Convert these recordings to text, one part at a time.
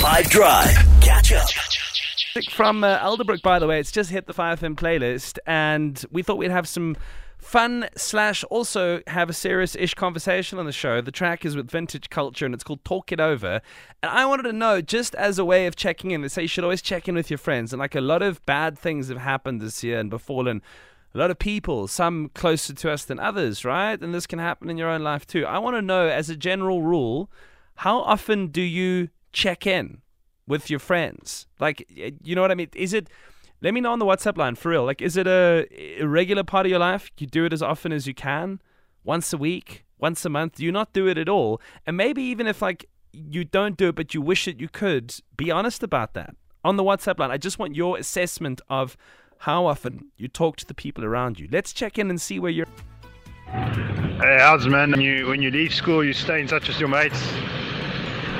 5 Drive. Catch up. From uh, Elderbrook, by the way, it's just hit the 5FM playlist, and we thought we'd have some fun slash also have a serious-ish conversation on the show. The track is with Vintage Culture, and it's called Talk It Over. And I wanted to know, just as a way of checking in, they say you should always check in with your friends, and like a lot of bad things have happened this year and befallen a lot of people, some closer to us than others, right? And this can happen in your own life too. I want to know, as a general rule, how often do you check in with your friends? Like, you know what I mean? Is it? Let me know on the WhatsApp line for real. Like, is it a, a regular part of your life? You do it as often as you can, once a week, once a month. Do you not do it at all? And maybe even if like you don't do it, but you wish that you could, be honest about that on the WhatsApp line. I just want your assessment of how often you talk to the people around you. Let's check in and see where you're. Hey, how's man? When you when you leave school, you stay in touch with your mates.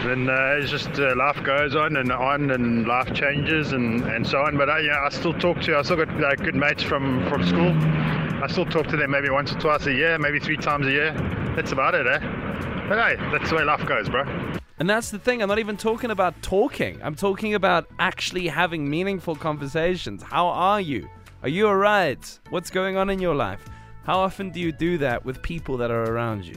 Then uh, it's just uh, life goes on and on, and life changes and, and so on. But I, yeah, I still talk to. I still got uh, good mates from from school. I still talk to them maybe once or twice a year, maybe three times a year. That's about it, eh? But hey, that's the way life goes, bro. And that's the thing. I'm not even talking about talking. I'm talking about actually having meaningful conversations. How are you? Are you alright? What's going on in your life? How often do you do that with people that are around you?